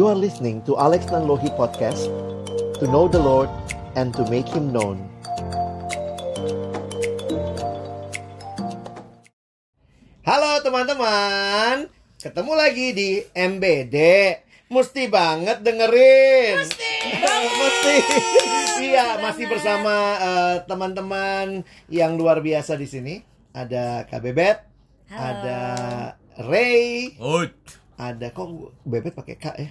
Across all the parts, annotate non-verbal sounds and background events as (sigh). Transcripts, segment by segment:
You are listening to Alex Nanlohi Podcast To know the Lord and to make Him known. Halo teman-teman. Ketemu lagi di MBD Mesti banget dengerin. Mesti. (laughs) Mesti. Iya masih bersama eh, teman-teman yang luar biasa di sini. Ada Kak Bebet Ada Ray. Ut. Ada kok bebet pakai kak ya?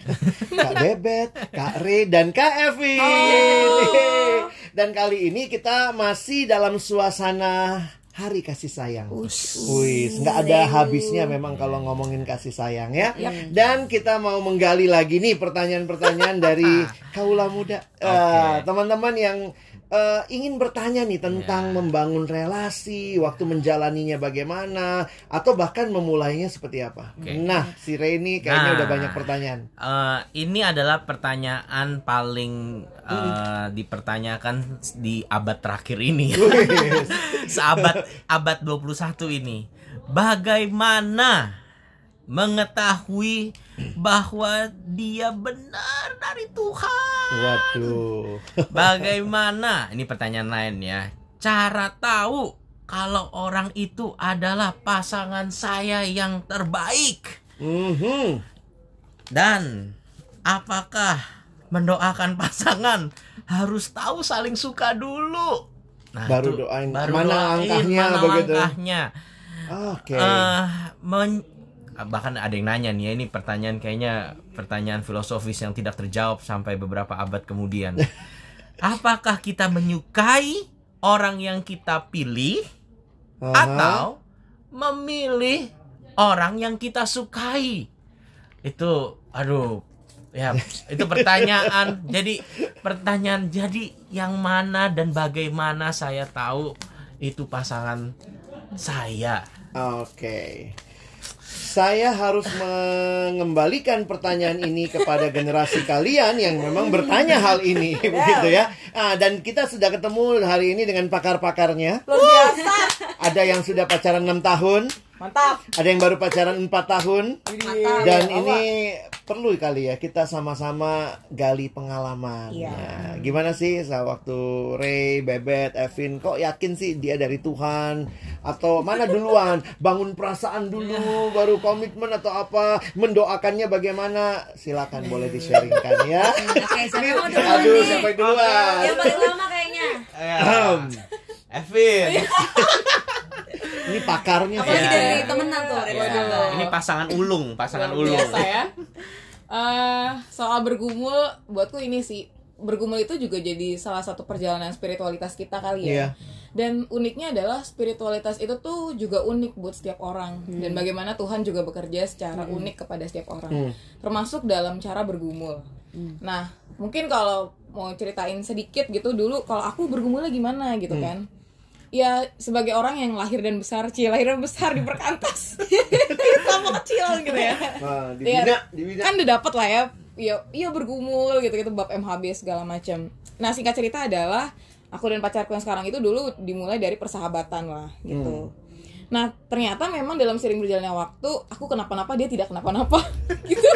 Kak bebet kak Re dan kak Evi dan kali ini kita masih dalam suasana hari kasih sayang. Wih, nggak ada habisnya memang kalau ngomongin kasih sayang ya. Dan kita mau menggali lagi nih pertanyaan-pertanyaan dari kaula muda, Eh, teman-teman yang eh, ingin bertanya nih tentang membangun relasi, waktu menjalaninya bagaimana, atau bahkan memulainya seperti apa. Oke. Nah, si Reni kayaknya Nah. udah banyak pertanyaan. Eh, ini adalah pertanyaan paling eh, dipertanyakan di abad terakhir ini. (laughs) Seabad abad 21 ini. Bagaimana mengetahui bahwa dia benar dari Tuhan? Waduh. (laughs) Bagaimana? Ini pertanyaan lain ya. Cara tahu kalau orang itu adalah pasangan saya yang terbaik. Mhm. Dan apakah mendoakan pasangan harus tahu saling suka dulu? Nah, Baru itu doain. baru Mana doain, langkahnya mana begitu? langkahnya. Oke. Eh, men- bahkan ada yang nanya nih ya ini pertanyaan kayaknya pertanyaan filosofis yang tidak terjawab sampai beberapa abad kemudian. (laughs) Apakah kita menyukai orang yang kita pilih Aha. atau memilih orang yang kita sukai? Itu aduh ya itu pertanyaan. (laughs) jadi pertanyaan jadi yang mana dan bagaimana saya tahu itu pasangan saya? Oke. Saya harus mengembalikan pertanyaan ini kepada generasi kalian yang memang bertanya hal ini (laughs) begitu ya. Ah, dan kita sudah ketemu hari ini dengan pakar-pakarnya. Luar biasa. Ada yang sudah pacaran 6 tahun, Mantap. ada yang baru pacaran 4 tahun. Mantap. Dan Ya, ini perlu kali ya kita sama-sama gali pengalaman. Iya. Nah, gimana sih sa- waktu Ray, Bebet, Evin kok yakin sih dia dari Tuhan atau mana duluan (laughs) bangun perasaan dulu baru komitmen atau apa mendoakannya bagaimana silakan boleh di-sharingkan ya. (laughs) Oke, siapa mau duluan Aduh siapa yang duluan? Yang paling lama kayaknya. Evin, Ini pakarnya Apalagi Iya. dari temenan tuh, dari Ya, ini pasangan ulung, pasangan Luar ulung. biasa ya. Eh, soal bergumul, buatku ini sih bergumul itu juga jadi salah satu perjalanan spiritualitas kita kali ya. Iya. Dan uniknya adalah spiritualitas itu tuh juga unik buat setiap orang dan bagaimana Tuhan juga bekerja secara unik kepada setiap orang. Hmm. Termasuk dalam cara bergumul. Nah, mungkin kalau mau ceritain sedikit gitu dulu kalau aku bergumulnya gimana gitu kan. Ya sebagai orang yang lahir dan besar, cie lahir dan besar di perkantas. (laughs) Sama kecil gitu ya Iya. dibina, dibina. kan udah dapet lah ya iya iya bergumul gitu gitu bab MHB segala macam nah singkat cerita adalah aku dan pacarku yang sekarang itu dulu dimulai dari persahabatan lah gitu nah ternyata memang dalam sering berjalannya waktu aku kenapa-napa dia tidak kenapa-napa (laughs) gitu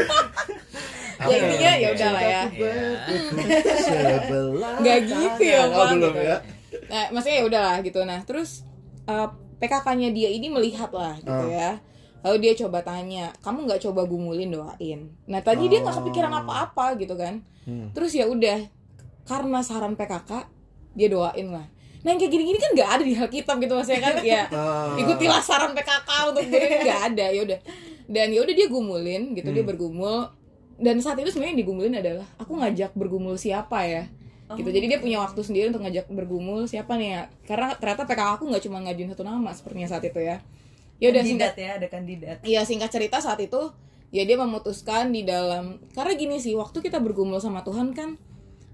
ya intinya ya udah lah ya nggak gitu ya tangan. Oh, belum gitu. ya. Nah maksudnya ya udah lah gitu. Nah terus eh, PKK-nya dia ini melihat lah gitu ya. Lalu dia coba tanya kamu nggak coba gumulin doain? Nah tadi dia nggak kepikiran apa-apa gitu kan. Terus ya udah karena saran PKK dia doain lah. Nah yang kayak gini-gini kan nggak ada di Alkitab gitu maksudnya kan. Ya (laughs) Ah. ikutilah saran PKK untuk gini nggak ada ya udah. Dan ya udah dia gumulin gitu dia bergumul. Dan saat itu sebenarnya yang digumulin adalah aku ngajak bergumul siapa ya gitu. Jadi dia punya waktu sendiri untuk ngajak bergumul siapa nih ya? Karena ternyata PKK aku nggak cuma ngajuin satu nama sepertinya saat itu ya. Ya udah singkat Kandidat ya, ada kandidat. Iya singkat cerita saat itu ya dia memutuskan di dalam karena gini sih waktu kita bergumul sama Tuhan kan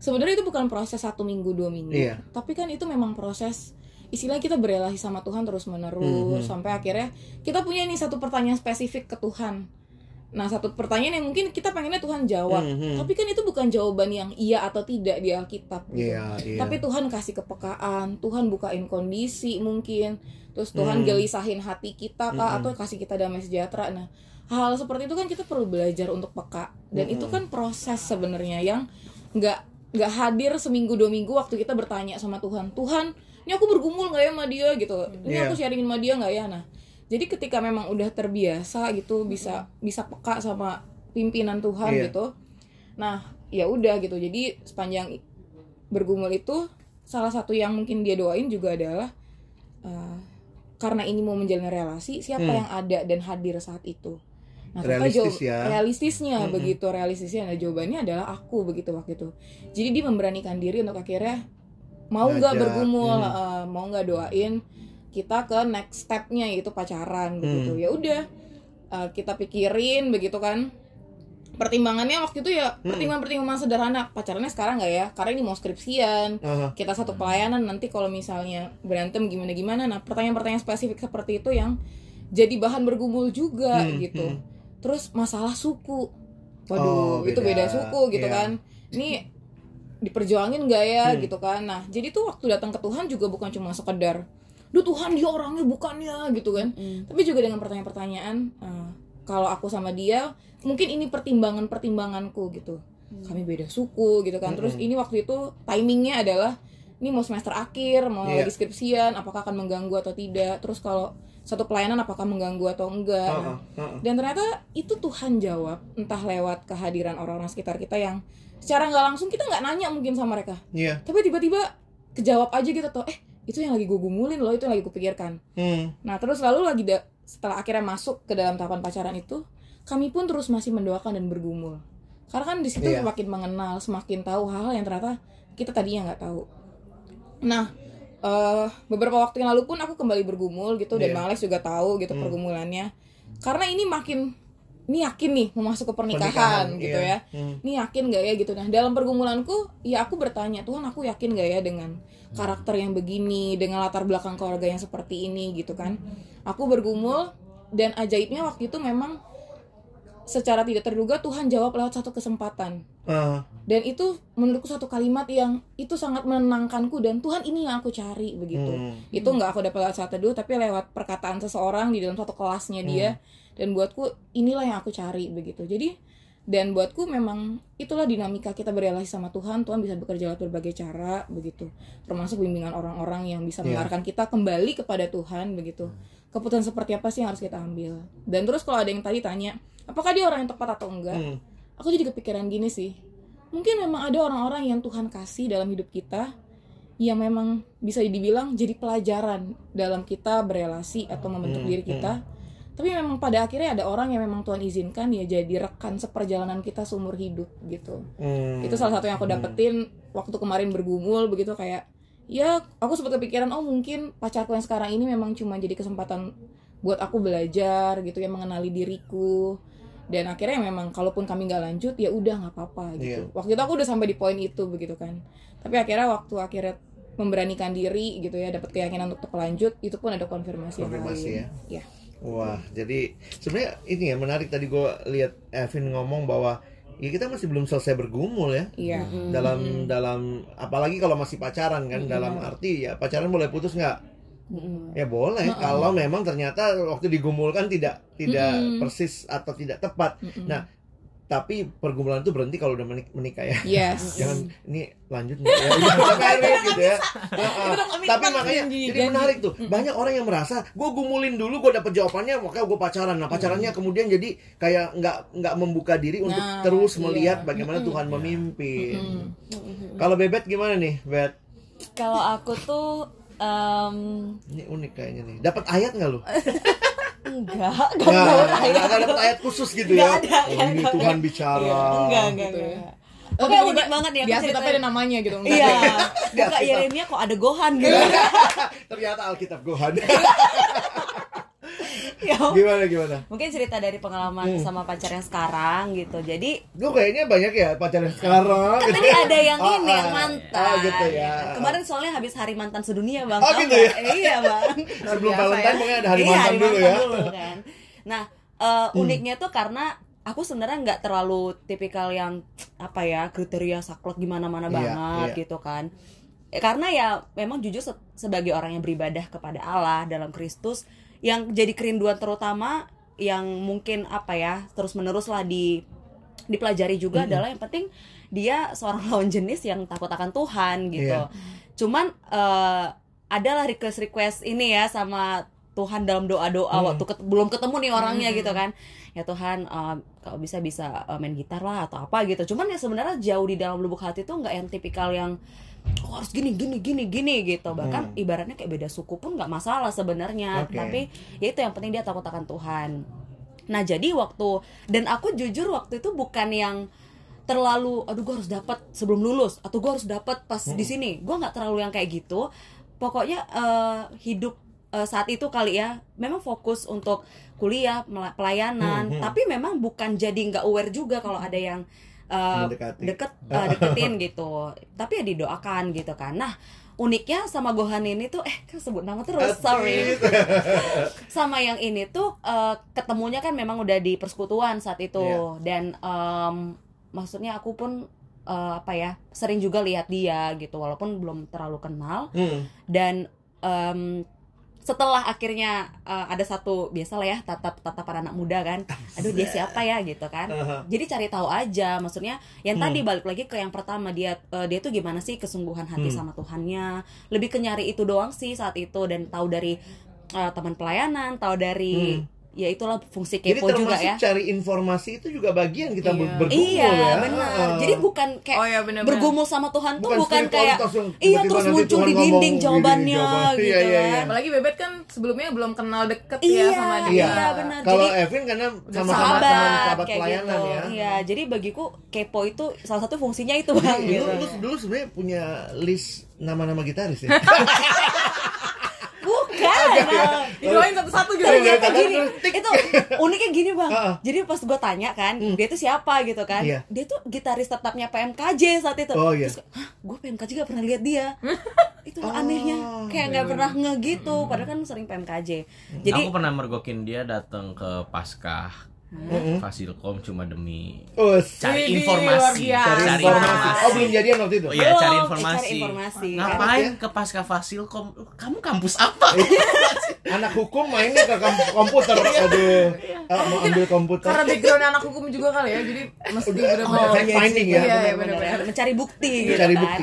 sebenarnya itu bukan proses satu minggu dua minggu. Iya. tapi kan itu memang proses istilahnya kita berrelasi sama Tuhan terus menerus sampai akhirnya kita punya nih satu pertanyaan spesifik ke Tuhan nah satu pertanyaan yang mungkin kita pengennya Tuhan jawab Mhm. tapi kan itu bukan jawaban yang iya atau tidak di Alkitab gitu. Iya, iya. tapi Tuhan kasih kepekaan Tuhan bukain kondisi mungkin terus Tuhan Hmm. gelisahin hati kita kah Mm-mm. atau kasih kita damai sejahtera nah hal seperti itu kan kita perlu belajar untuk peka dan itu Mm-mm. kan proses sebenarnya yang nggak nggak hadir seminggu dua minggu waktu kita bertanya sama Tuhan Tuhan ini aku bergumul nggak ya sama dia gitu ini Iya. aku sharingin sama dia nggak ya nah jadi ketika memang udah terbiasa gitu bisa bisa peka sama pimpinan Tuhan Iya. gitu nah ya udah gitu jadi sepanjang bergumul itu salah satu yang mungkin dia doain juga adalah eh, karena ini mau menjalin relasi siapa Hmm. yang ada dan hadir saat itu nah Realistis jawab- ya. realistisnya Mm-mm. begitu realistisnya nah jawabannya adalah aku begitu waktu itu jadi dia memberanikan diri untuk akhirnya mau nggak bergumul hmm. eh, mau nggak doain kita ke next stepnya yaitu pacaran begitu Hmm. ya udah eh, kita pikirin begitu kan pertimbangannya waktu itu ya Hmm. pertimbangan-pertimbangan sederhana pacarannya sekarang nggak ya karena ini mau skripsian Aha. kita satu pelayanan nanti kalau misalnya berantem gimana gimana nah pertanyaan-pertanyaan spesifik seperti itu yang jadi bahan bergumul juga Hmm, gitu hmm. terus masalah suku Oh, waduh itu beda. beda suku gitu Iya. kan ini diperjuangin gak ya Hmm. gitu kan nah jadi tuh waktu datang ke Tuhan juga bukan cuma sekedar Duh Tuhan dia orangnya bukannya gitu kan tapi juga dengan pertanyaan-pertanyaan eh, kalau aku sama dia mungkin ini pertimbangan-pertimbanganku gitu kami beda suku gitu kan terus Mm-mm. ini waktu itu timingnya adalah ini mau semester akhir mau Iya. lagi skripsian apakah akan mengganggu atau tidak terus kalau satu pelayanan apakah mengganggu atau enggak Nah, Aha, aha. dan ternyata itu Tuhan jawab entah lewat kehadiran orang-orang sekitar kita yang secara nggak langsung kita nggak nanya mungkin sama mereka Iya. tapi tiba-tiba kejawab aja gitu tuh eh itu yang lagi gue gumulin loh itu yang lagi gue pikirkan Hmm. Nah, terus lalu lagi da- setelah akhirnya masuk ke dalam tahapan pacaran itu, kami pun terus masih mendoakan dan bergumul. Karena kan di situ Iya. semakin mengenal, semakin tahu hal-hal yang ternyata kita tadinya nggak tahu. Nah, eh, beberapa waktu yang lalu pun aku kembali bergumul gitu dan Iya. Alex juga tahu gitu Hmm. pergumulannya. Karena ini makin ini yakin nih mau masuk ke pernikahan, Pernikahan, gitu iya. ya. Hmm. ini yakin gak ya? gitu. Nah dalam pergumulanku ya aku bertanya Tuhan aku yakin gak ya dengan karakter yang begini dengan latar belakang keluarga yang seperti ini? gitu kan. Aku bergumul dan ajaibnya waktu itu memang secara tidak terduga Tuhan jawab lewat satu kesempatan Ah, dan itu menurutku satu kalimat yang itu sangat menenangkanku dan Tuhan ini yang aku cari begitu. Hmm. itu nggak aku dapat lewat saat teduh tapi lewat perkataan seseorang di dalam satu kelasnya dia. Dan buatku inilah yang aku cari begitu. Jadi dan buatku memang itulah dinamika kita berrelasi sama Tuhan. Tuhan bisa bekerja lewat berbagai cara begitu. Termasuk bimbingan orang-orang yang bisa Iya. mengarahkan kita kembali kepada Tuhan begitu. Keputusan seperti apa sih yang harus kita ambil? Dan terus kalau ada yang tadi tanya apakah dia orang yang tepat atau enggak? Hmm. Aku jadi kepikiran gini sih. Mungkin memang ada orang-orang yang Tuhan kasih dalam hidup kita yang memang bisa dibilang jadi pelajaran dalam kita berelasi atau membentuk Hmm, diri kita. tapi memang pada akhirnya ada orang yang memang Tuhan izinkan ya jadi rekan seperjalanan kita seumur hidup gitu. Hmm. itu salah satu yang aku dapetin waktu kemarin bergumul begitu kayak ya aku sempat kepikiran oh mungkin pacarku yang sekarang ini memang cuma jadi kesempatan buat aku belajar gitu ya mengenali diriku dan akhirnya memang kalaupun kami nggak lanjut ya udah nggak apa-apa gitu. Iya. waktu itu aku udah sampai di poin itu begitu kan. Tapi akhirnya waktu akhirnya memberanikan diri gitu ya dapat keyakinan untuk tetap lanjut itu pun ada konfirmasi, Konfirmasi yang lain. ya. ya Wah, jadi sebenarnya ini ya menarik. Tadi gue lihat Evin ngomong bahwa ya kita masih belum selesai bergumul ya. Iya. Dalam dalam apalagi kalau masih pacaran kan dalam arti ya pacaran boleh putus nggak ya boleh. Kalau memang ternyata waktu digumulkan tidak tidak Mm-mm. persis atau tidak tepat. Mm-mm. nah tapi pergumulan itu berhenti kalau udah menik- menikah ya. Yes. (laughs) Jangan ini lanjut nggak ya udah (laughs) kita married gitu ya. Heeh. komitmen tapi makanya jadi menarik tuh. Banyak orang yang merasa gue gumulin dulu gue dapet jawabannya makanya gue pacaran. Nah pacarannya kemudian jadi kayak nggak nggak membuka diri untuk Nah, terus iya. melihat bagaimana Tuhan memimpin. Mm. kalau bebet gimana nih bet Kalau aku tuh em, ini unik kayaknya nih. Dapat ayat nggak lu? (laughs) Enggak, nggak enggak nggak nggak dapat ayat khusus gitu ya? ada, oh, ini Tuhan bicara enggak, enggak, Gitu ya. enggak. Oh, Oke, tiba-tiba unik banget ya, biasa tapi ada namanya gitu enggak. Iya, ya? buka Yeremia kok ada Gohan gitu. (laughs) ternyata Alkitab Gohan. Ya, (laughs) gimana gimana mungkin cerita dari pengalaman sama pacar yang sekarang gitu. Jadi lu kayaknya banyak ya pacaran sekarang kan gitu. tadi ada yang Oh, ini ah. yang mantan. Oh, gitu ya. Kemarin soalnya habis hari mantan sedunia bang. Oh, gitu ya? Eh, iya bang. (laughs) sebelum Valentine ya. pokoknya ada hari Iya, mantan dulu ya Hmm. dulu kan. Nah eh, uniknya tuh karena aku sebenarnya nggak terlalu tipikal yang apa ya kriteria saklek gimana-mana Iya, banget iya. gitu kan. Eh, karena ya memang jujur se- sebagai orang yang beribadah kepada Allah dalam Kristus yang jadi kerinduan terutama yang mungkin apa ya terus menerus lah di dipelajari juga adalah yang penting dia seorang (laughs) lawan jenis yang takut akan Tuhan gitu. Iya. Cuman eh, adalah request request ini ya sama Tuhan dalam doa doa Hmm. waktu ket- belum ketemu nih orangnya gitu kan ya Tuhan eh, kalau bisa bisa eh, main gitar lah atau apa gitu cuman ya sebenarnya jauh di dalam lubuk hati tuh nggak yang tipikal yang oh, harus gini gini gini gini gitu bahkan Hmm. ibaratnya kayak beda suku pun nggak masalah sebenarnya Oke. tapi ya itu yang penting dia takut akan Tuhan nah jadi waktu dan aku jujur waktu itu bukan yang terlalu aduh gue harus dapat sebelum lulus atau gue harus dapat pas Hmm. di sini gue nggak terlalu yang kayak gitu pokoknya eh, hidup eh, saat itu kali ya memang fokus untuk kuliah pelayanan Hmm, hmm. tapi memang bukan jadi nggak aware juga kalau ada yang eh, Mendekati. deket eh, deketin (laughs) gitu tapi ya didoakan gitu kan nah uniknya sama Gohan ini tuh eh kan sebut nama terus sorry (laughs) sama yang ini tuh eh, ketemunya kan memang udah di persekutuan saat itu Iya. dan em, maksudnya aku pun eh, apa ya sering juga lihat dia gitu walaupun belum terlalu kenal Hmm. dan em, setelah akhirnya eh, ada satu biasalah ya tatap tatapan anak muda kan aduh dia siapa ya gitu kan Aha. jadi cari tahu aja maksudnya yang Hmm. tadi balik lagi ke yang pertama dia eh, dia tuh gimana sih kesungguhan hati Hmm. sama Tuhannya lebih ke nyari itu doang sih saat itu dan tahu dari eh, teman pelayanan tahu dari ya itulah fungsi Jadi kepo juga termasuk ya cari informasi itu juga bagian kita Iya. ber- bergumul iya ya. benar Ah. jadi bukan kayak Oh iya benar-benar. bergumul sama Tuhan tuh Bukan bukan kayak iya terus muncul Tuhan di dinding jawabannya jawaban. gitu Iya, iya, iya. kan Apalagi Bebet kan sebelumnya belum kenal deket Iya, ya sama dia. iya, benar. Kalau Jadi- Evin karena sama-sama sahabat, teman sahabat kayak pelayanan gitu. ya. Iya, jadi bagiku kepo itu salah satu fungsinya itu Jadi bang. lu, gitu. lu dulu sebenarnya punya list nama-nama gitaris ya? (laughs) Bukan. Bang. Didoain satu-satu gitu. Iya, Ternyata iya, gini, itu uniknya gini bang. Jadi pas gue tanya kan, dia itu siapa gitu kan? Iya. Dia tuh gitaris tetapnya PMKJ saat itu. Oh, iya. Terus, hah, gue PMKJ gak pernah lihat dia. (laughs) itu Oh, anehnya, kayak nggak pernah nge gitu. Padahal kan sering PMKJ. Jadi aku pernah mergokin dia datang ke Paskah Mm-mm. Fasilkom cuma demi Us. cari informasi. Cari cari informasi. Oh belum jadian waktu itu? Oh iya, cari eh, informasi. cari informasi. Ngapain Enak ke Pasca Fasilkom? Kamu kampus apa? (laughs) Anak hukum mainnya ke kom- komputer. Aduh. Ah, mau ambil komputer. Karena background anak hukum juga kali ya, jadi mesti Oh, fact finding ya. Iya, iya, benar-benar. mencari bukti gitu Mencari kan.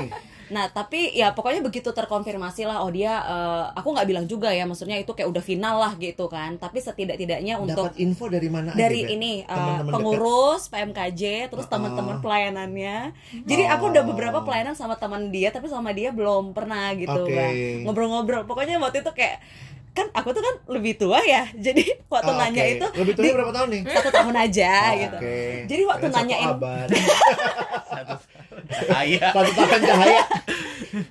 Nah tapi ya pokoknya begitu terkonfirmasi lah oh dia eh, aku nggak bilang juga ya maksudnya itu kayak udah final lah gitu kan tapi setidak-tidaknya untuk Dapat info dari mana aja? dari Bet? ini eh, Teman-teman pengurus PMKJ terus Oh. teman-teman pelayanannya jadi aku udah Oh. beberapa pelayanan sama teman dia tapi sama dia belum pernah gitu Oke. bang ngobrol-ngobrol pokoknya waktu itu kayak kan aku tuh kan lebih tua ya (laughs) jadi waktu Oh, nanya oke. itu Lebih tua di- berapa tahun nih? satu tahun aja Oh, gitu oke. jadi waktu Kira satu nanyain abad. (laughs) Ayah. Satu tahun cahaya.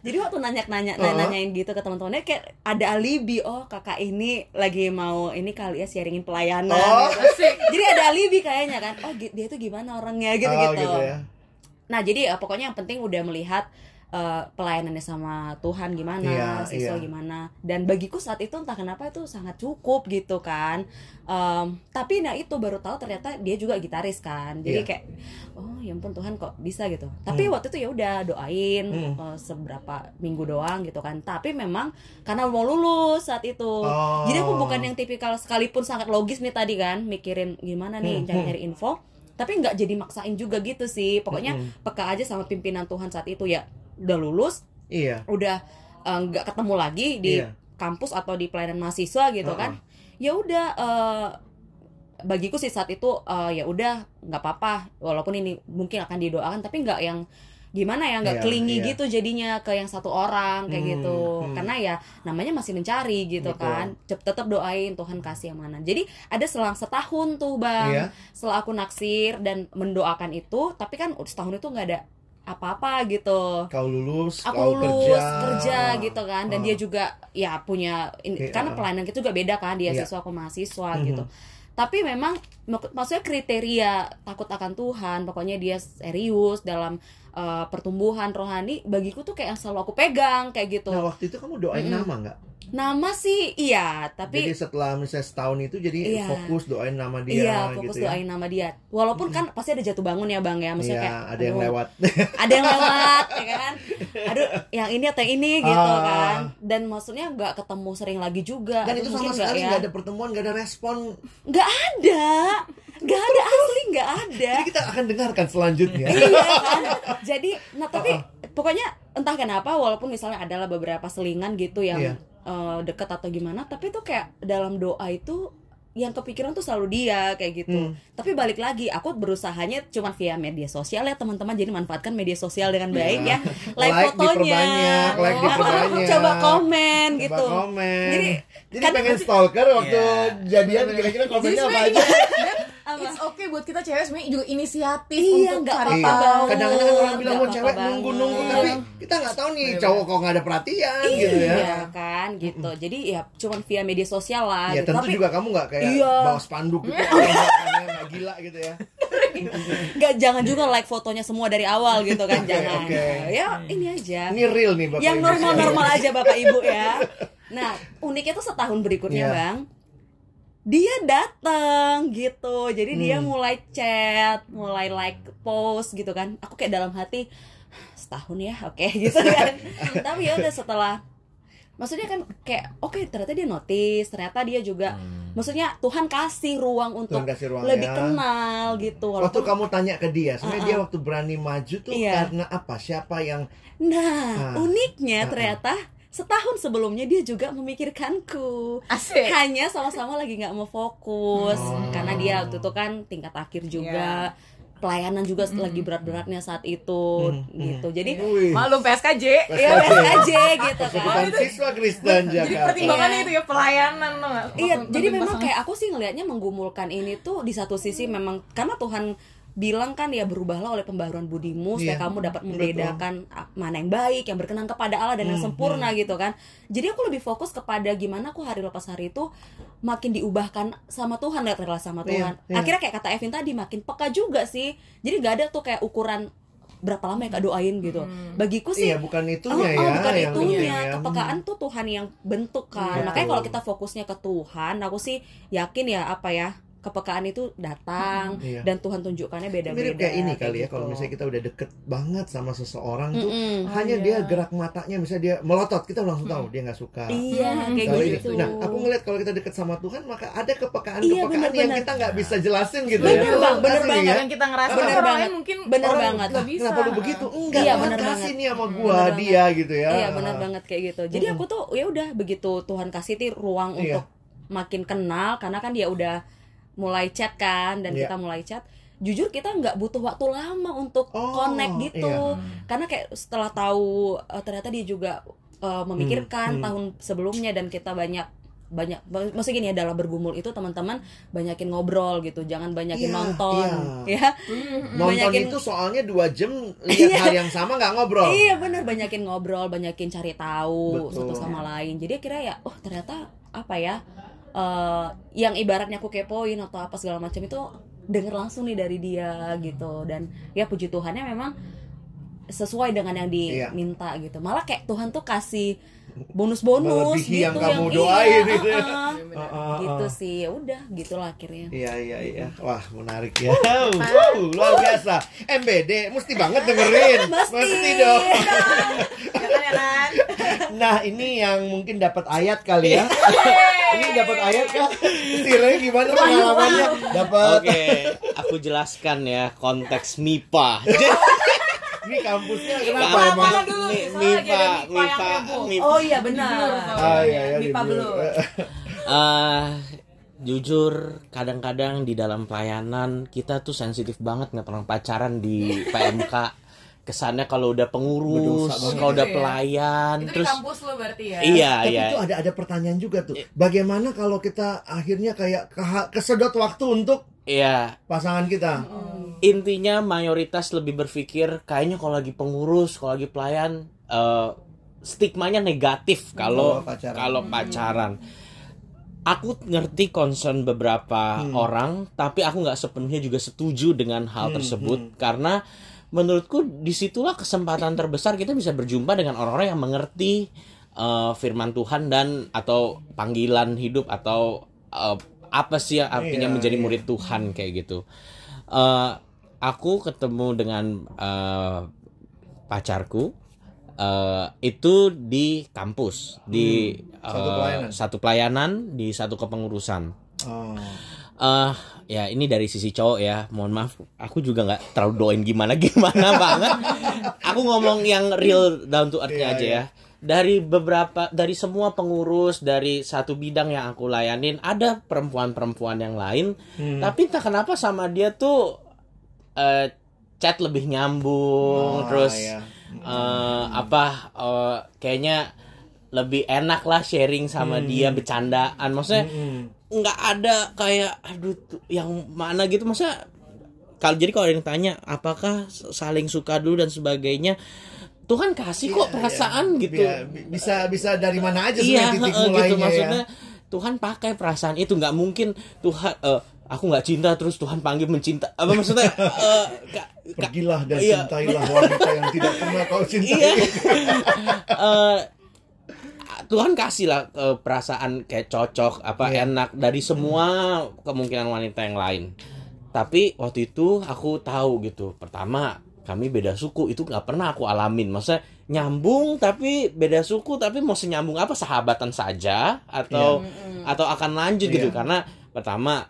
Jadi waktu nanya-nanya Oh. nanyain gitu ke teman-temannya kayak ada alibi oh kakak ini lagi mau ini kali ya sharingin pelayanan. Oh. gitu. Jadi ada alibi kayaknya kan. Oh dia tuh gimana orangnya gitu Oh, gitu. gitu ya. Nah jadi eh, pokoknya yang penting udah melihat eh, pelayanannya sama Tuhan gimana, Iya, siswa iya. gimana. Dan bagiku saat itu entah kenapa itu sangat cukup gitu kan. Em, tapi nah itu baru tahu ternyata dia juga gitaris kan. Jadi Iya. kayak oh ya ampun Tuhan kok bisa gitu. Tapi Hmm. waktu itu ya udah doain Hmm. eh, seberapa minggu doang gitu kan. Tapi memang karena mau lulus saat itu. Oh. Jadi aku bukan yang tipikal sekalipun sangat logis nih tadi kan mikirin gimana nih Hmm, cari-cari info tapi nggak jadi maksain juga gitu sih pokoknya Mm-mm. peka aja sama pimpinan Tuhan saat itu ya udah lulus Iya. udah eh, nggak ketemu lagi di Iya. kampus atau di pelayanan mahasiswa gitu Uh-uh. kan ya udah eh, bagiku sih saat itu eh, ya udah nggak apa-apa walaupun ini mungkin akan didoakan tapi nggak yang gimana ya nggak Iya, kelingi iya. gitu jadinya ke yang satu orang kayak Hmm, gitu hmm. karena ya namanya masih mencari gitu Betul. kan Cep- tetap doain Tuhan kasih yang mana jadi ada selang setahun tuh bang Iya. setelah aku naksir dan mendoakan itu tapi kan setahun itu nggak ada apa-apa gitu Kau lulus, aku kau lulus kerja. kerja, gitu kan dan Oh. dia juga ya punya ini Iya. karena pelayanan kita juga beda kan dia Iya. siswa aku mahasiswa Mhm. gitu tapi memang mak- maksudnya kriteria takut akan Tuhan pokoknya dia serius dalam uh, pertumbuhan rohani bagiku tuh kayak yang selalu aku pegang kayak gitu Nah waktu itu kamu doain Mm-mm. nama nggak? Nama sih iya, tapi Jadi setelah misalnya setahun itu jadi Iya. fokus doain nama dia iya fokus gitu ya. doain nama dia. Walaupun kan pasti ada jatuh bangun ya bang ya, misalnya Iya, kayak ada yang lewat. ada yang lewat ya kan aduh yang ini atau yang ini gitu Ah. kan dan maksudnya nggak ketemu sering lagi juga Dan Aduh, itu sama mungkin nggak sekali ya ada pertemuan, nggak ada respon. nggak ada nggak ada asli nggak ada Jadi kita akan dengarkan selanjutnya. iya kan jadi nah tapi pokoknya entah kenapa walaupun misalnya adalah beberapa selingan gitu yang Iya. Eh, deket atau gimana tapi tuh kayak dalam doa itu yang kepikiran tuh selalu dia kayak gitu. Hmm. Tapi balik lagi, aku berusahanya cuma via media sosial ya teman-teman. Jadi manfaatkan media sosial dengan baik Iya. ya. (laughs) Like, Like fotonya, like diperbanyak. coba komen Coba gitu. komen. Jadi, Jadi kan- pengen (laughs) stalker waktu Iya. jadian kira-kira komennya Jadi apa aja? (laughs) It's okay buat kita cewek sebenarnya juga inisiatif Iya, untuk nggak cari Iya. apa-apa tahu. Kadang-kadang kan orang bilang mau apa-apa cewek nunggu-nunggu tapi kita nggak tahu nih cowok kok nggak ada perhatian gitu ya. Iya kan gitu. Jadi ya cuman via media sosial lah Ya gitu. tentu Tapi juga kamu nggak kayak Iya. bawa spanduk gitu (laughs) orang nggak gila gitu ya. nggak jangan juga like fotonya semua dari awal gitu kan Oke, jangan. oke. Ya ini aja. Ini real nih bapak. yang Ibu. normal-normal aja Bapak Ibu ya. (laughs) Nah, uniknya tuh setahun berikutnya, Iya. Bang. Dia datang gitu. Jadi dia Hmm. mulai chat, mulai like post gitu kan. Aku kayak dalam hati setahun ya, oke (laughs) gitu kan. Tapi ya udah setelah Maksudnya kan kayak oke ternyata dia notice, ternyata dia juga maksudnya Tuhan kasih ruang untuk Tuhan kasih ruang lebih ya. kenal gitu. Waktu Walaupun kamu tanya ke dia, sebenarnya Uh-uh. dia waktu berani maju tuh Iya. karena apa? Siapa yang Nah, Ah. uniknya Ah, ah. ternyata setahun sebelumnya dia juga memikirkanku. Asik. Hanya sama-sama lagi nggak mau fokus Oh. karena dia waktu itu kan tingkat akhir juga. Pelayanan juga lagi berat-beratnya saat itu Hmm, gitu. Jadi Wih, Malum PSKJ. ya biasa aja gitu kan. Persekutuan siswa Kristen Jadi Jakarta. pertimbangannya Iya. itu ya pelayanan loh. nggak? Iya, jadi memang kayak aku sih ngelihatnya menggumulkan ini tuh di satu sisi memang karena Tuhan bilang kan ya berubahlah oleh pembaruan budimu supaya Iya, kamu dapat betul. membedakan ah, mana yang baik, yang berkenan kepada Allah dan yang Hmm, sempurna gitu kan. Jadi aku lebih fokus kepada gimana aku hari lepas hari itu makin diubahkan sama Tuhan lihat relasi sama Iya, Tuhan. iya. Akhirnya kayak kata Evin tadi makin peka juga sih. Jadi gak ada tuh kayak ukuran berapa lama ya kak doain gitu. Hmm. Bagiku sih Iya, bukan Oh, itunya oh, ya. bukan yang itunya. ya. Kepekaan tuh Tuhan yang bentuk kan. Iya. Makanya kalau Betul. kita fokusnya ke Tuhan, aku sih yakin ya apa ya kepekaan itu datang Iya. dan Tuhan tunjukkannya beda-beda. Mirip kayak ini kali ya, gitu. kalau misalnya kita udah deket banget sama seseorang tuh, Mm-mm. hanya Oh, dia iya. gerak matanya, misalnya dia melotot, kita langsung tahu dia nggak suka. Iya, Hmm, kayak ini. gitu. Nah, aku ngeliat kalau kita deket sama Tuhan, maka ada Iya, kepekaan-kepekaan yang benar-benar. kita nggak bisa jelasin gitu Bener, ya. Bang, bener Asli banget. ya. yang kita ngerasa Bener orang banget. lain mungkin Bener orang banget. nggak Ah, bisa. Kenapa lu begitu? Enggak, Iya, Tuhan bener kasih banget. nih sama Bener gua banget. dia gitu ya. Iya benar banget kayak gitu. Jadi aku tuh ya udah begitu Tuhan kasih tuh ruang Iya. untuk makin kenal karena kan dia udah mulai chat kan dan Iya. kita mulai chat. Jujur kita nggak butuh waktu lama untuk Oh, connect gitu. iya. Karena kayak setelah tahu eh, ternyata dia juga eh, memikirkan Hmm, hmm. tahun sebelumnya dan kita banyak banyak maksudnya gini ya dalam bergumul itu teman-teman banyakin ngobrol gitu jangan banyakin Iya, nonton iya. ya Nonton Banyakin- itu soalnya dua jam lihat Iya. hal yang sama nggak ngobrol. Iya bener banyakin ngobrol, banyakin cari tahu Betul. satu sama lain. Jadi kira ya, oh ternyata apa ya? Eh yang ibaratnya aku kepoin atau apa segala macam itu denger langsung nih dari dia gitu dan ya puji Tuhannya memang sesuai dengan yang Iya. diminta gitu. Malah kayak Tuhan tuh kasih bonus-bonus gitu yang kamu iya, doain gitu ya. uh-uh. Uh-uh, gitu uh. sih. Ya udah gitulah akhirnya. Iya iya iya. Wah menarik ya. (laughs) Wow, luar biasa. MBD mesti banget dengerin. (laughs) Mesti. dong. Jangan (laughs) ya Nan. Nah ini yang mungkin dapat ayat kali ya. ini dapat ayat kah? Sire gimana pengalamannya? Dapat. Oke, aku jelaskan ya konteks MIPA. Ini kampusnya kenapa Apa emang? dulu MIPA, MIPA MIPA. MIPA. Oh iya benar. Ah iya ya. MIPA di- belum. Eh, jujur kadang-kadang di dalam pelayanan kita tuh sensitif banget nggak pernah pacaran di PMK. Kesannya kalau udah pengurus, kalau udah Gitu ya? pelayan, Itu terus di kampus lo berarti ya? iya Tapi iya. itu ada ada pertanyaan juga tuh. Bagaimana kalau kita akhirnya kayak kesedot waktu untuk Iya, pasangan kita? Intinya mayoritas lebih berpikir kayaknya kalau lagi pengurus, kalau lagi pelayan eh, stigmanya negatif kalau Kalau pacaran. kalau pacaran. Aku ngerti concern beberapa Hmm. orang, tapi aku nggak sepenuhnya juga setuju dengan hal Hmm, tersebut karena menurutku di situlah kesempatan terbesar kita bisa berjumpa dengan orang-orang yang mengerti eh, firman Tuhan dan atau panggilan hidup atau eh, apa sih yang artinya Iya, menjadi iya. murid Tuhan kayak gitu. Eh, aku ketemu dengan eh, pacarku eh, itu di kampus di Hmm. Satu eh, pelayanan. satu pelayanan di satu kepengurusan. Oh. eh ya ini dari sisi cowok ya mohon maaf aku juga nggak terlalu doain gimana gimana (laughs) banget aku ngomong yang real down to earth Iya, aja iya. ya dari beberapa dari semua pengurus dari satu bidang yang aku layanin ada perempuan-perempuan yang lain Hmm. tapi entah kenapa sama dia tuh eh, chat lebih nyambung Oh, terus iya. eh, apa eh, kayaknya lebih enak lah sharing sama Hmm. dia bercandaan maksudnya Mm-mm. nggak ada kayak aduh tuh, yang mana gitu masa kalau jadi kalau ada yang tanya apakah saling suka dulu dan sebagainya Tuhan kasih kok Iya, perasaan iya. gitu Bi- bi- Bisa bisa dari mana aja iya titik heeh, mulainya gitu ya. maksudnya Tuhan pakai perasaan itu nggak mungkin Tuhan eh, aku nggak cinta terus Tuhan panggil mencinta apa maksudnya (laughs) eh, ka- ka- Pergilah dan Iya. cintailah wanita yang tidak pernah kau (laughs) cintai. iya Eh, Tuhan kasih lah eh, perasaan kayak cocok apa Iya. enak dari semua kemungkinan wanita yang lain tapi waktu itu aku tahu gitu pertama kami beda suku itu nggak pernah aku alamin maksudnya nyambung tapi beda suku tapi mau senyambung apa sahabatan saja atau atau akan lanjut gitu Iya. karena pertama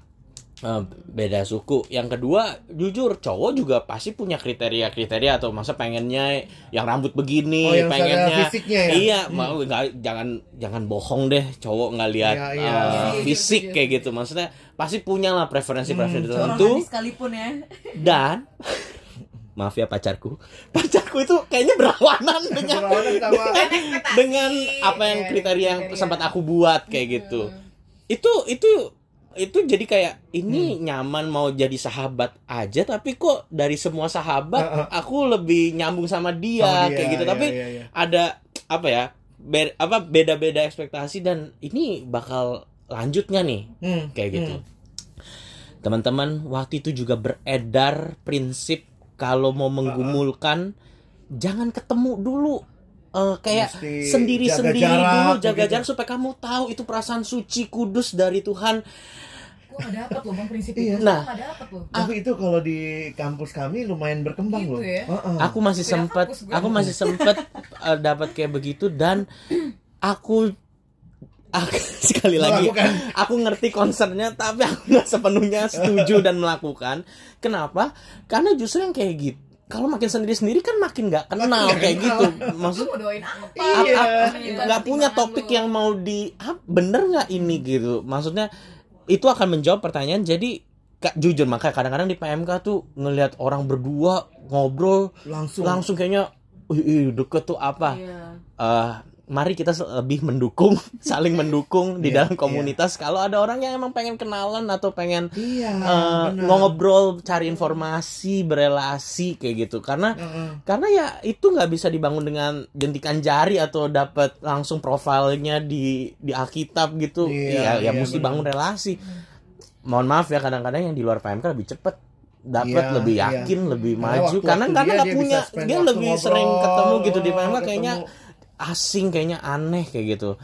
beda suku yang kedua jujur cowok juga pasti punya kriteria-kriteria atau masa pengennya yang rambut begini Oh, yang pengennya fisiknya ya? iya Hmm. mau nggak jangan jangan bohong deh cowok nggak lihat Iya, iya. eh, Setuju, fisik setuju. kayak gitu maksudnya pasti punya lah preferensi-preferensi Hmm, tertentu sekalipun ya. dan (laughs) maaf ya pacarku pacarku itu kayaknya berlawanan (laughs) dengan Berlawanan sama (laughs) dengan apa yang Iya, kriteria yang sempat aku buat kayak gitu itu itu itu jadi kayak ini nyaman mau jadi sahabat aja tapi kok dari semua sahabat aku lebih nyambung sama dia, Sama dia, kayak gitu iya, tapi iya, iya. ada apa ya be- apa beda-beda ekspektasi dan ini bakal lanjutnya nih Hmm, kayak gitu. hmm. Teman-teman, waktu itu juga beredar prinsip kalau mau menggumulkan jangan ketemu dulu. Eh, kayak sendiri-sendiri jaga jarak, dulu jaga begitu. jarak supaya kamu tahu itu perasaan suci kudus dari Tuhan. Gue gak dapet loh bang prinsip Iya. itu Nah. Gue gak dapet loh Tapi itu kalau di kampus kami lumayan berkembang Gitu loh. ya? Heeh. Aku masih sempet aku masih sempet (laughs) eh, dapat kayak begitu dan aku aku (laughs) sekali lagi Melakukan. aku ngerti concernnya tapi aku nggak sepenuhnya setuju (laughs) dan melakukan kenapa karena justru yang kayak gitu kalau makin sendiri-sendiri kan makin nggak kenal Makin nggak kayak kenal. gitu Lu maksud mau doain apa? Iya. nggak punya topik lu. yang mau di ah, bener nggak ini gitu maksudnya itu akan menjawab pertanyaan jadi Kak, jujur makanya kadang-kadang di PMK tuh ngelihat orang berdua ngobrol langsung. langsung kayaknya "Ih, ih, deket tuh apa Iya. Eh, mari kita lebih mendukung (laughs) saling mendukung di Iya, dalam komunitas kalau ada orang yang emang pengen kenalan atau pengen Iya. eh, benar. ngobrol cari informasi berelasi kayak gitu karena Heeh. karena ya itu nggak bisa dibangun dengan jentikan jari atau dapat langsung profilnya di di Alkitab gitu Iya, ya ya iya, mesti benar. bangun relasi mohon maaf ya kadang-kadang yang di luar PMK lebih cepet dapat Iya, lebih iya. yakin lebih Karena maju karena karena nggak punya dia lebih ngobrol, sering ketemu gitu di PMK ketemu. Asing kayaknya aneh kayak gitu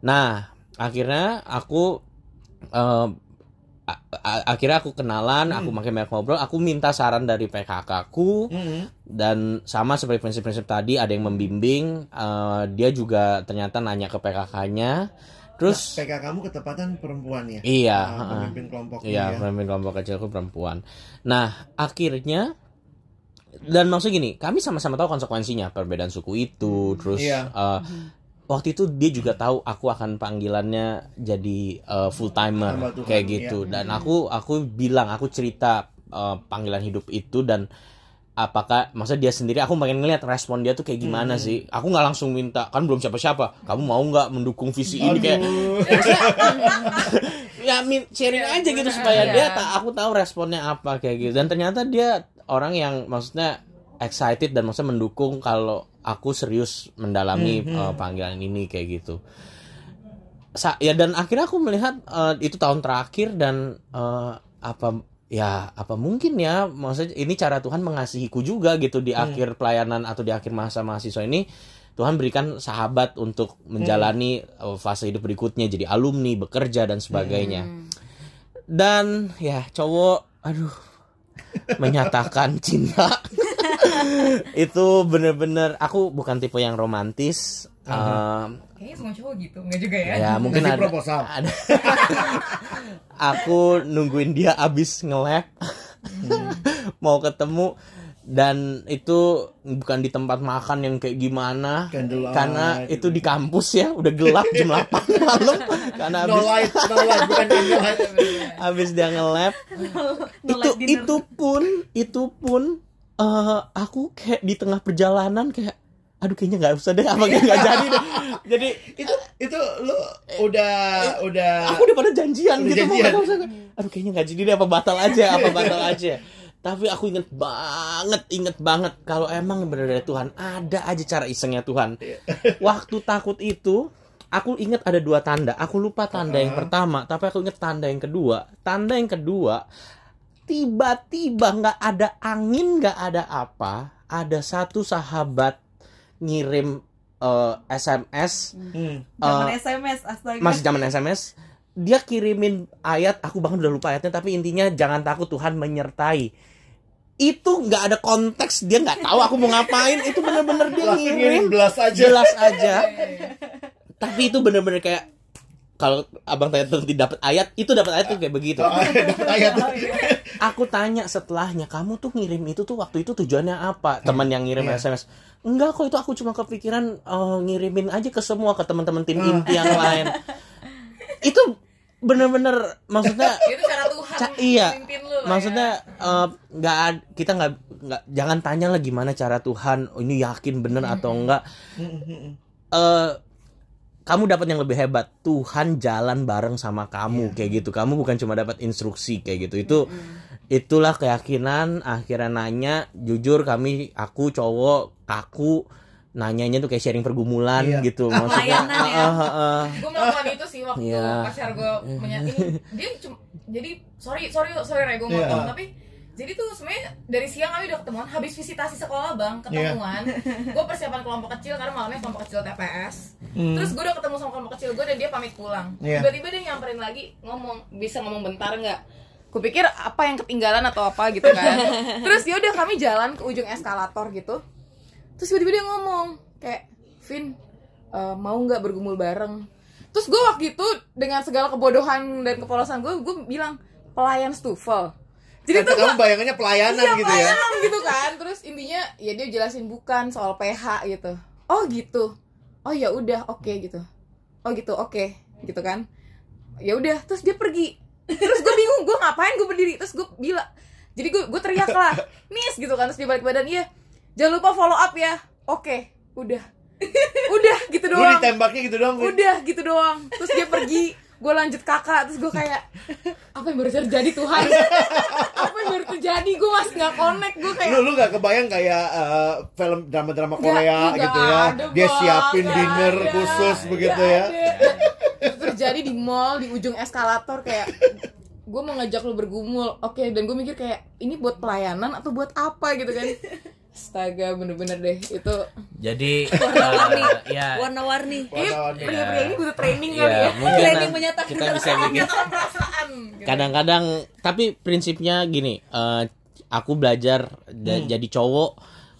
nah akhirnya aku eh, a- akhirnya aku kenalan aku Hmm. makin banyak ngobrol aku minta saran dari PKK ku Mm-mm. dan sama seperti prinsip-prinsip tadi ada yang membimbing eh, dia juga ternyata nanya ke PKK-nya terus PK kamu ketepatan perempuan ya? iya Nah, heeh. pemimpin kelompoknya iya ya. pemimpin kelompok kecilku perempuan nah akhirnya dan maksud gini kami sama-sama tahu konsekuensinya perbedaan suku itu terus Iya. eh, waktu itu dia juga tahu aku akan panggilannya jadi full timer Tuhan, kayak gitu dan aku aku bilang aku cerita eh, panggilan hidup itu dan apakah maksudnya dia sendiri aku pengen ngeliat respon dia tuh kayak gimana Hmm. sih aku nggak langsung minta kan belum siapa-siapa kamu mau nggak mendukung visi ini kayak Aduh. (laughs) ya min- sharing aja gitu iya. supaya Iya. dia tak aku tahu responnya apa kayak gitu dan ternyata dia orang yang maksudnya excited dan maksudnya mendukung kalau aku serius mendalami Mhm. eh, panggilan ini kayak gitu. Sa- ya dan akhirnya aku melihat eh, itu tahun terakhir dan eh, apa ya apa mungkin ya maksudnya ini cara Tuhan mengasihiku juga gitu di Hmm. akhir pelayanan atau di akhir masa mahasiswa ini. Tuhan berikan sahabat untuk menjalani uh, fase hidup berikutnya jadi alumni bekerja dan sebagainya. Dan ya cowok aduh menyatakan cinta. (laughs) Itu bener-bener aku bukan tipe yang romantis Um, Kayaknya semua cowok gitu, nggak juga ya? ya mungkin ada, proposal. (laughs) ada. Aku nungguin dia abis nge-lab. (laughs) Mau ketemu dan itu bukan di tempat makan yang kayak gimana Candlelight. karena itu di kampus ya udah gelap jam (laughs) 8 malam karena No abis light, no light, bukan candlelight. (laughs) habis dia nge-lab No itu dinner. itu pun itu pun eh, aku kayak di tengah perjalanan kayak aduh kayaknya nggak usah deh apa nggak (laughs) jadi deh jadi itu itu lu udah udah aku udah pada janjian Udah gitu mau janjian. usah aduh kayaknya nggak jadi deh apa batal aja apa batal aja tapi aku inget banget inget banget kalau emang bener dari Tuhan ada aja cara isengnya Tuhan. (laughs) Waktu takut itu aku inget ada dua tanda. Aku lupa tanda yang pertama tapi aku inget tanda yang kedua. Tanda yang kedua tiba-tiba nggak ada angin nggak ada apa ada satu sahabat ngirim eh, SMS Hmm. Zaman eh, SMS astaga. masih zaman SMS dia kirimin ayat aku bahkan udah lupa ayatnya tapi intinya jangan takut Tuhan menyertai itu nggak ada konteks dia nggak tahu aku mau ngapain itu bener-bener dia Langsung ngirim belas aja. jelas aja (laughs) tapi itu bener-bener kayak kalau abang tanya tentang dapat ayat itu dapat ayat tuh kayak begitu Oh, dapat ayat. (laughs) aku tanya setelahnya kamu tuh ngirim itu tuh waktu itu tujuannya apa teman yang ngirim Iya. SMS enggak kok itu aku cuma kepikiran eh, ngirimin aja ke semua ke teman-teman tim Ah. inti yang lain (laughs) itu bener-bener maksudnya (laughs) Itu cara Tuhan Ca- iya. lu maksudnya ya. eh, nggak ad- kita nggak nggak jangan tanya lah gimana cara Tuhan oh, ini yakin bener atau enggak eh kamu dapat yang lebih hebat. Tuhan jalan bareng sama kamu kayak gitu. Kamu bukan cuma dapat instruksi kayak gitu. Itu itulah keyakinan akhirnya nanya jujur kami aku cowok kaku nanyanya tuh kayak sharing pergumulan Iya. gitu maksudnya Pelayanan ya. ah, ah, ah. gue melakukan itu sih waktu Iya. pacar gue menyat ini dia cuma jadi sorry sorry sorry Rey gue Iya. motong tapi jadi tuh sebenarnya dari siang kami udah ketemuan habis visitasi sekolah bang ketemuan gue persiapan kelompok kecil karena malamnya kelompok kecil TPS Hmm. terus gue udah ketemu sama kelompok kecil gue dan dia pamit pulang Iya. tiba-tiba dia nyamperin lagi ngomong bisa ngomong bentar nggak kupikir apa yang ketinggalan atau apa gitu kan (laughs) terus ya udah kami jalan ke ujung eskalator gitu terus tiba-tiba dia ngomong kayak Vin eh, mau nggak bergumul bareng? Terus gue waktu itu dengan segala kebodohan dan kepolosan gue gue bilang pelayan stufel jadi Ternyata tuh kamu bayangannya pelayanan iya gitu ya. pelayanan gitu kan. Terus intinya ya dia jelasin bukan soal PH gitu. Oh gitu. Oh ya udah oke gitu. Oh gitu oke gitu kan. Ya udah terus dia pergi. Terus gue bingung gue ngapain gue berdiri? Terus gue bilang jadi gue gue teriak lah (laughs) miss gitu kan. Terus di balik badan iya jangan lupa follow up ya oke udah udah gitu (laughs) Lu doang ditembaknya gitu dong. Vin. udah gitu doang terus dia pergi gue lanjut kakak terus gue kayak apa yang baru terjadi Tuhan (laughs) apa yang baru terjadi gue masih nggak connect gue kayak Lu lu gak kebayang kayak eh, film drama-drama Nggak- Korea nggak gitu ya. ada, Dia siapin Nggak dinner ada. khusus begitu Nggak ya. ada. Terjadi di mall di ujung eskalator kayak gue mau ngajak lu bergumul oke dan gue mikir kayak ini buat pelayanan atau buat apa gitu kan astaga bener-bener deh itu jadi Warna-warni. eh, ya Warna-warni. Warna-warni. pria-pria ini butuh training ya, kali ya mungkin Training menyatakan kita bisa (laughs) bikin gitu. kadang-kadang tapi prinsipnya gini eh, aku belajar Hmm. jadi cowok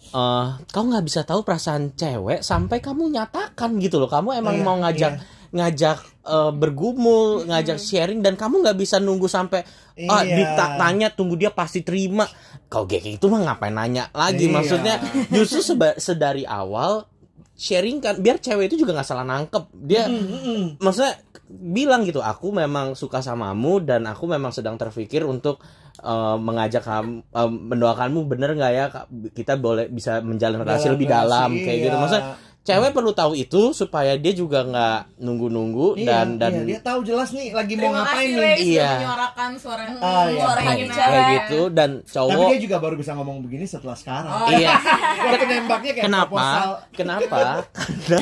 eh kamu nggak bisa tahu perasaan cewek sampai kamu nyatakan gitu loh kamu emang iya, mau ngajak ngajak eh, bergumul ngajak sharing dan kamu nggak bisa nunggu sampai ah Iya. ditanya tunggu dia pasti terima kau kayak gitu mah ngapain nanya lagi Iya. maksudnya justru seba- sedari awal sharing kan biar cewek itu juga nggak salah nangkep dia Mm-mm. maksudnya bilang gitu aku memang suka samamu dan aku memang sedang terpikir untuk eh, mengajak kamu eh, mendoakanmu bener nggak ya kita boleh bisa menjalin relasi Dalam lebih relasi, dalam kayak gitu iya. maksudnya cewek perlu tahu itu supaya dia juga nggak nunggu-nunggu Iya, dan dan iya, dia tahu jelas nih lagi mau Terima ngapain kasih nih. Sudah Iya. menyuarakan suara Ah, iya. suara Kayak gitu. kayak gitu dan Tapi cowok dia juga baru bisa ngomong begini setelah sekarang. Oh, iya (laughs) Waktu nembaknya kayak kenapa proposal. kenapa karena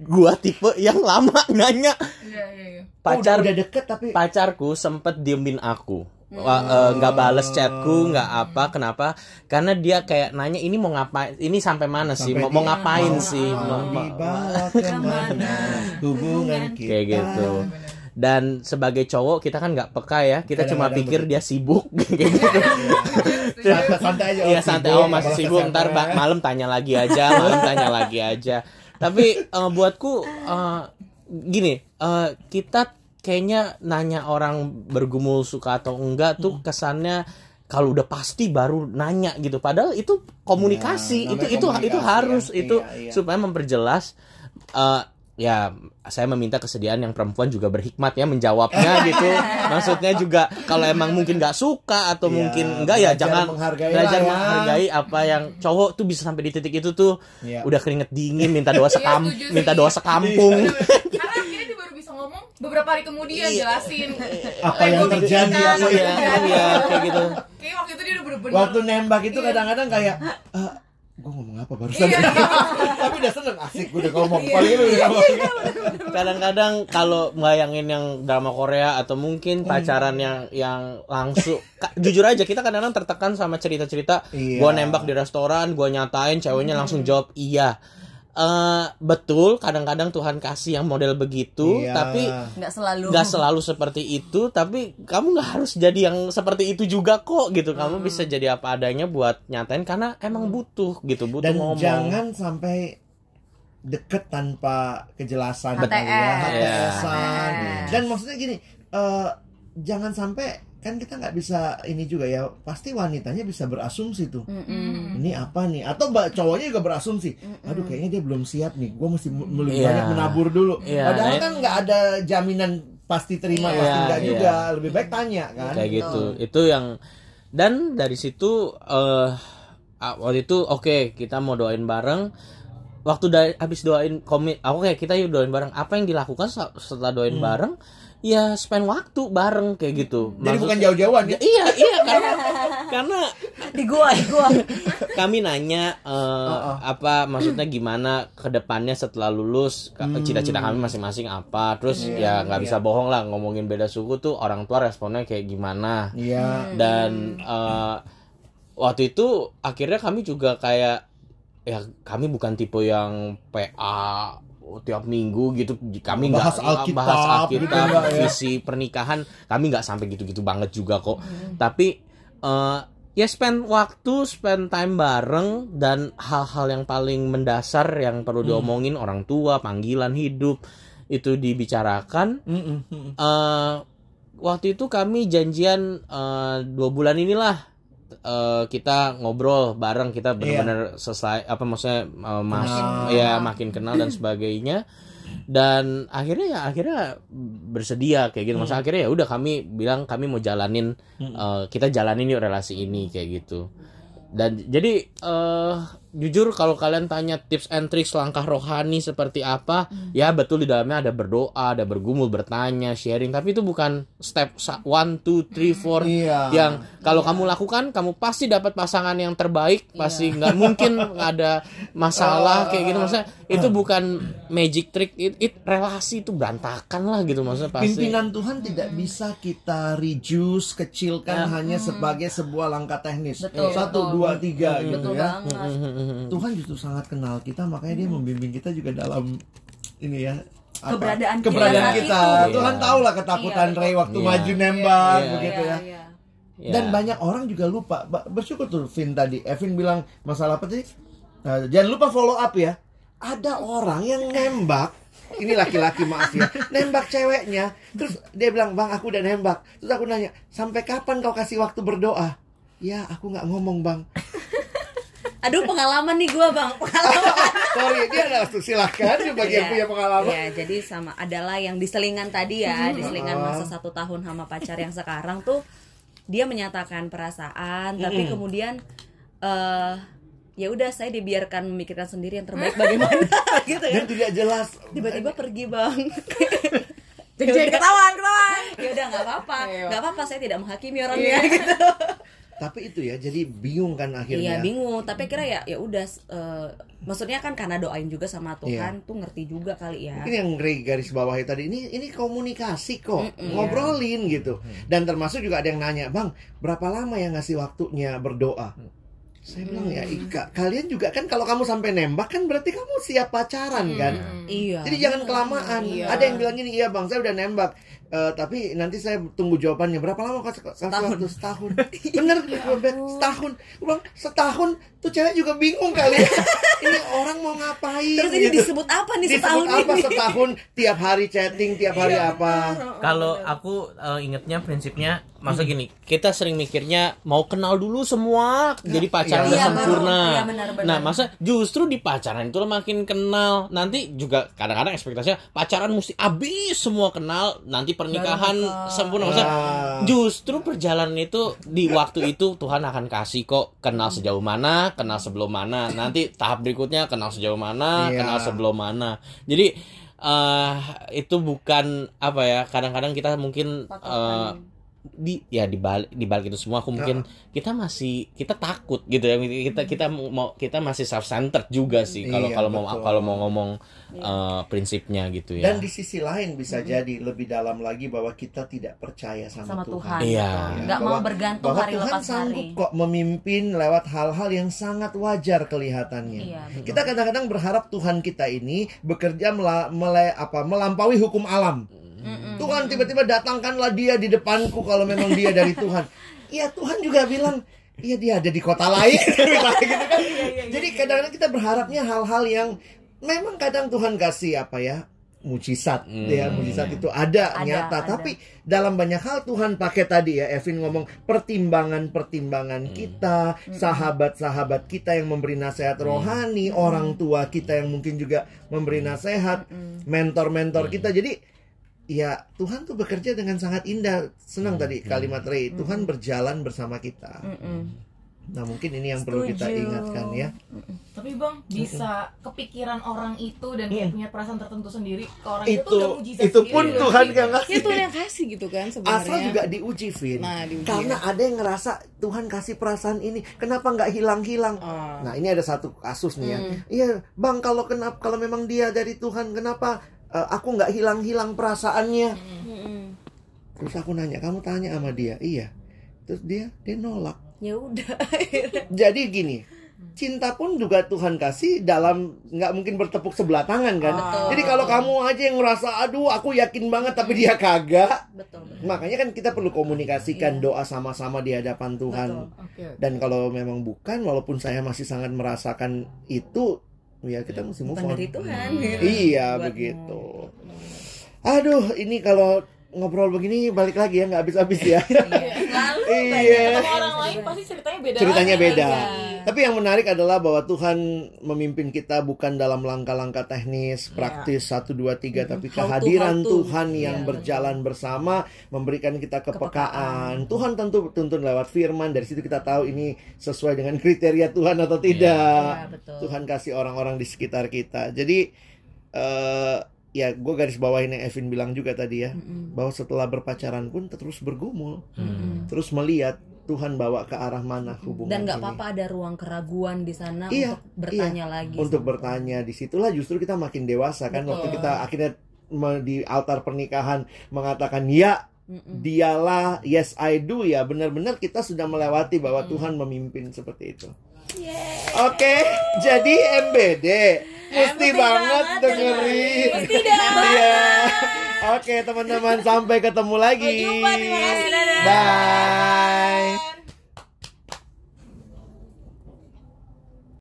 gua tipe yang lama nanya Iya, iya, iya. Oh, pacar udah, udah deket tapi pacarku sempet diemin aku eh, nggak bales chatku nggak apa kenapa? Karena dia kayak nanya ini mau ngapain? Ini sampai mana sih? Sampai mau, mau di- ngapain mau- sih? mau Mau- mau- hubungan kita. Kayak gitu. Dan sebagai cowok kita kan nggak peka ya. Kita cuma pikir dia sibuk. (laughs) Kayak gitu. Santai- santai aja Iya santai. oh masih sibuk ntar ba- malam tanya lagi aja malam tanya lagi aja. Tapi eh, buatku eh, gini kita kayaknya nanya orang bergumul suka atau enggak tuh kesannya kalau udah pasti baru nanya gitu padahal itu komunikasi Ya, itu itu komunikasi itu harus ya. itu Iya, iya. supaya memperjelas eh, ya saya meminta kesediaan yang perempuan juga berhikmat ya menjawabnya (laughs) gitu maksudnya juga kalau emang mungkin nggak suka atau Iya, mungkin enggak ya belajar jangan menghargai belajar ya. menghargai apa yang cowok tuh bisa sampai di titik itu tuh Iya. udah keringet dingin minta doa (laughs) sekam setuju sih. minta doa sekampung karena akhirnya dia baru bisa ngomong beberapa hari kemudian jelasin Apa Eh, yang terjadi, apa iya kan. iya kayak gitu kayak waktu itu dia udah bener-bener waktu nembak itu Iya. kadang-kadang kayak eh gue ngomong apa barusan Iya. (laughs) tapi udah seneng asik gue udah ngomong Iya. paling itu udah ngomong kadang-kadang kalau bayangin yang drama Korea atau mungkin Hmm. pacaran yang yang langsung Ka- jujur aja kita kadang-kadang tertekan sama cerita-cerita Iya. gua nembak di restoran gua nyatain ceweknya langsung jawab iya Eh, betul kadang-kadang Tuhan kasih yang model begitu Iya. tapi nggak selalu nggak selalu seperti itu tapi kamu nggak harus jadi yang seperti itu juga kok gitu kamu bisa jadi apa adanya buat nyatain karena emang butuh gitu butuh dan ngomong jangan sampai deket tanpa kejelasan HTS. ya. HTS-an. dan maksudnya gini eh, jangan sampai kan kita nggak bisa ini juga ya pasti wanitanya bisa berasumsi tuh. Mm-mm. ini apa nih? Atau mbak cowoknya juga berasumsi aduh kayaknya dia belum siap nih gue mesti lebih Iya. banyak menabur dulu. Iya, padahal nah, kan nggak ada jaminan pasti terima Iya, pasti enggak iya. juga. Lebih baik tanya kan? Kayak gitu. Itu yang dan dari situ eh ah, waktu itu oke kita mau doain bareng. Waktu dari habis doain komit oke kita yuk doain bareng. Apa yang dilakukan se- setelah doain bareng ya spend waktu bareng kayak gitu. Hmm. jadi bukan Maksud- jauh-jauhan ya? Ya, iya iya karena (laughs) karena di gua di gua. (laughs) kami nanya eh, apa maksudnya gimana ke depannya setelah lulus Ka- cita-cita kami masing-masing apa. Terus ya nggak bisa bohong lah ngomongin beda suku tuh orang tua responnya kayak gimana. Iya. Dan eh, waktu itu akhirnya kami juga kayak ya kami bukan tipe yang PA tiap minggu gitu kami nggak Bahas Alkitab, bahas Alkitab gitu nggak ya? visi pernikahan kami nggak sampai gitu-gitu banget juga kok tapi eh, ya spend waktu spend time bareng dan hal-hal yang paling mendasar yang perlu diomongin orang tua panggilan hidup itu dibicarakan Mm-mm, mm-mm. eh waktu itu kami janjian eh, dua bulan inilah eh, kita ngobrol bareng kita benar-benar selesai apa maksudnya eh, mas Kenal. ya makin kenal dan sebagainya. Dan akhirnya ya akhirnya bersedia kayak gitu. Masa akhirnya ya udah kami bilang kami mau jalanin eh, kita jalanin yuk relasi ini kayak gitu. Dan jadi eh jujur kalau kalian tanya tips and tricks langkah rohani seperti apa ya betul di dalamnya ada berdoa ada bergumul bertanya sharing. Tapi itu bukan step sa- one two three four. (clears throat) Iya. yang kalau kamu lakukan kamu pasti dapat pasangan yang terbaik. Pasti nggak mungkin (laughs) ada masalah kayak gitu. Maksudnya itu bukan magic trick. It, it- relasi itu berantakan lah gitu maksudnya pasti. Pimpinan Tuhan tidak bisa kita reduce, kecilkan hanya sebagai sebuah langkah teknis. Betul, Satu, betul. dua, tiga gitu betul ya. banget Tuhan justru sangat kenal kita, makanya dia membimbing kita juga dalam ini ya. apa, Keberadaan kita keberadaan saat kita. itu. Tuhan Iya. tahu lah ketakutan Iya, Ray waktu Iya. maju nembak Iya. begitu ya. Iya, Ya. Dan banyak orang juga lupa. Bersyukur tuh Vin tadi. Evin bilang masalah apa tadi? Nah, jangan lupa follow up ya. Ada orang yang nembak. Ini laki-laki maaf ya. Nembak ceweknya. Terus dia bilang, "Bang, aku udah nembak." Terus aku nanya, "Sampai kapan kau kasih waktu berdoa?" Ya, aku nggak ngomong, Bang. Aduh pengalaman nih gua bang pengalaman (laughs) Sorry, dia adalah silahkan bagi yang Iya. punya pengalaman. Iya, jadi sama adalah yang di selingan tadi ya, di selingan masa satu tahun sama pacar yang sekarang tuh dia menyatakan perasaan, tapi kemudian eh ya udah saya dibiarkan memikirkan sendiri yang terbaik bagaimana (laughs) gitu ya. Dan tidak jelas. Tiba-tiba pergi bang. jadi (laughs) ketahuan ketahuan ya udah nggak apa-apa, Iya. nggak apa-apa saya tidak menghakimi orangnya gitu. Tapi itu ya, jadi bingung kan Iya akhirnya. bingung, tapi kira ya ya udah eh, maksudnya kan karena doain juga sama Tuhan tuh ngerti juga kali ya. Mungkin yang garis bawahi tadi ini ini komunikasi kok, Mm-mm. ngobrolin gitu. Dan termasuk juga ada yang nanya, "Bang, berapa lama yang ngasih waktunya berdoa?" Saya bilang ya, Ika, kalian juga kan kalau kamu sampai nembak kan berarti kamu siap pacaran kan? Iya. Jadi jangan kelamaan. Iya. Ada yang bilang gini, iya bang, saya udah nembak. Eh, tapi nanti saya tunggu jawabannya. Berapa lama kasih kasih waktu setahun. (laughs) Bener Beb, setahun. Bilang setahun? Tuh cewek juga bingung kali. Ya (laughs) ini orang mau ngapain? Terus ini gitu. disebut apa nih disebut setahun apa ini? setahun? Tiap hari chatting tiap hari Iya, apa? Kalau aku eh, ingetnya prinsipnya masa gini, kita sering mikirnya mau kenal dulu semua jadi pacaran iya. udah Iya, sempurna. iya. Nah, masa justru di pacaran itu lo makin kenal. Nanti juga kadang-kadang ekspektasinya pacaran mesti habis semua kenal, nanti pernikahan nikah. sempurna. Masa Ah. justru perjalanan itu di waktu itu Tuhan akan kasih kok kenal sejauh mana, kenal sebelum mana. Nanti tahap berikutnya kenal sejauh mana, Iya. kenal sebelum mana. Jadi eh itu bukan apa ya kadang-kadang kita mungkin eh, di ya di balik di balik itu semua aku mungkin kita masih kita takut gitu ya kita kita mau kita masih self centered juga sih kalau Iya, kalau mau kalau mau ngomong eh, prinsipnya gitu ya dan di sisi lain bisa jadi lebih dalam lagi bahwa kita tidak percaya sama, sama Tuhan. Iya. betul. Nggak mau bergantung bahwa hari Tuhan lepas sanggup hari. kok memimpin lewat hal-hal yang sangat wajar kelihatannya. Iya, betul. kita kadang-kadang berharap Tuhan kita ini bekerja mela- mele- apa melampaui hukum alam. Tuhan tiba-tiba datangkanlah dia di depanku kalau memang dia dari Tuhan. (laughs) Iya Tuhan juga bilang, iya dia ada di kota lain. Misalnya (laughs) gitu kan. Iya, Jadi kadang-kadang kita berharapnya hal-hal yang memang kadang Tuhan kasih apa ya mujizat Hmm. ya mujizat itu ada, Ada, nyata ada. tapi dalam banyak hal Tuhan pakai tadi ya Evin ngomong pertimbangan-pertimbangan kita sahabat-sahabat kita yang memberi nasihat rohani orang tua kita yang mungkin juga memberi nasihat mentor-mentor kita jadi ya Tuhan tuh bekerja dengan sangat indah senang tadi kalimat Ray Tuhan berjalan bersama kita Mm-mm. nah mungkin ini yang perlu kita Setuju. ingatkan ya Tapi bang bisa kepikiran orang itu dan kayak punya perasaan tertentu sendiri ke orang itu itu, udah mujizat itu pun sendiri. Tuhan yang ngasih Ya Tuhan yang kasih gitu kan sebenarnya. Asal juga diuji, Vin. Nah, diuji, Karena ya. ada yang ngerasa Tuhan kasih perasaan ini, kenapa nggak hilang-hilang? Ah. Nah, ini ada satu kasus nih ya. Hmm. Iya, Bang, kalau kenapa kalau memang dia dari Tuhan, kenapa eh, aku nggak hilang-hilang perasaannya? Mm-mm. Terus aku nanya, kamu tanya sama dia, iya. Terus dia dia nolak. Ya udah. (laughs) Jadi gini, cinta pun juga Tuhan kasih dalam nggak mungkin bertepuk sebelah tangan kan. Betul. Jadi kalau kamu aja yang ngerasa, aduh aku yakin banget tapi dia kagak, betul. betul. Makanya kan kita perlu komunikasikan doa sama-sama di hadapan Tuhan. Betul. Oke. Dan kalau memang bukan, walaupun saya masih sangat merasakan itu, ya kita mesti move Bukan on. dari Tuhan. gitu. Iya Buatmu. begitu. Aduh, ini kalau ngobrol begini balik lagi ya nggak habis-habis ya. Lalu iya. (laughs) Ketemu orang lain pasti ceritanya beda. Ceritanya lagi. beda. Iya. Tapi yang menarik adalah bahwa Tuhan memimpin kita bukan dalam langkah-langkah teknis, praktis satu dua tiga, tapi How to, kehadiran how to. Tuhan yang Iya, berjalan bersama memberikan kita kepekaan. Kepekaan. Tuhan tentu tuntun lewat firman. Dari situ kita tahu ini sesuai dengan kriteria Tuhan atau tidak. Iya, betul. Tuhan kasih orang-orang di sekitar kita. Jadi eh ya gue garis bawahin yang Evin bilang juga tadi ya, bahwa setelah berpacaran pun terus bergumul, Hmm. terus melihat Tuhan bawa ke arah mana hubungan Dan nggak apa-apa ada ruang keraguan di sana Iya, untuk bertanya lagi. untuk sama bertanya di situlah justru kita makin dewasa kan Betul. waktu kita akhirnya di altar pernikahan mengatakan ya. Mm-mm. dialah yes I do ya benar-benar kita sudah melewati bahwa Tuhan memimpin seperti itu oke jadi MBD mesti banget dengerin. Mesti. Iya. oke teman-teman sampai ketemu lagi. Bye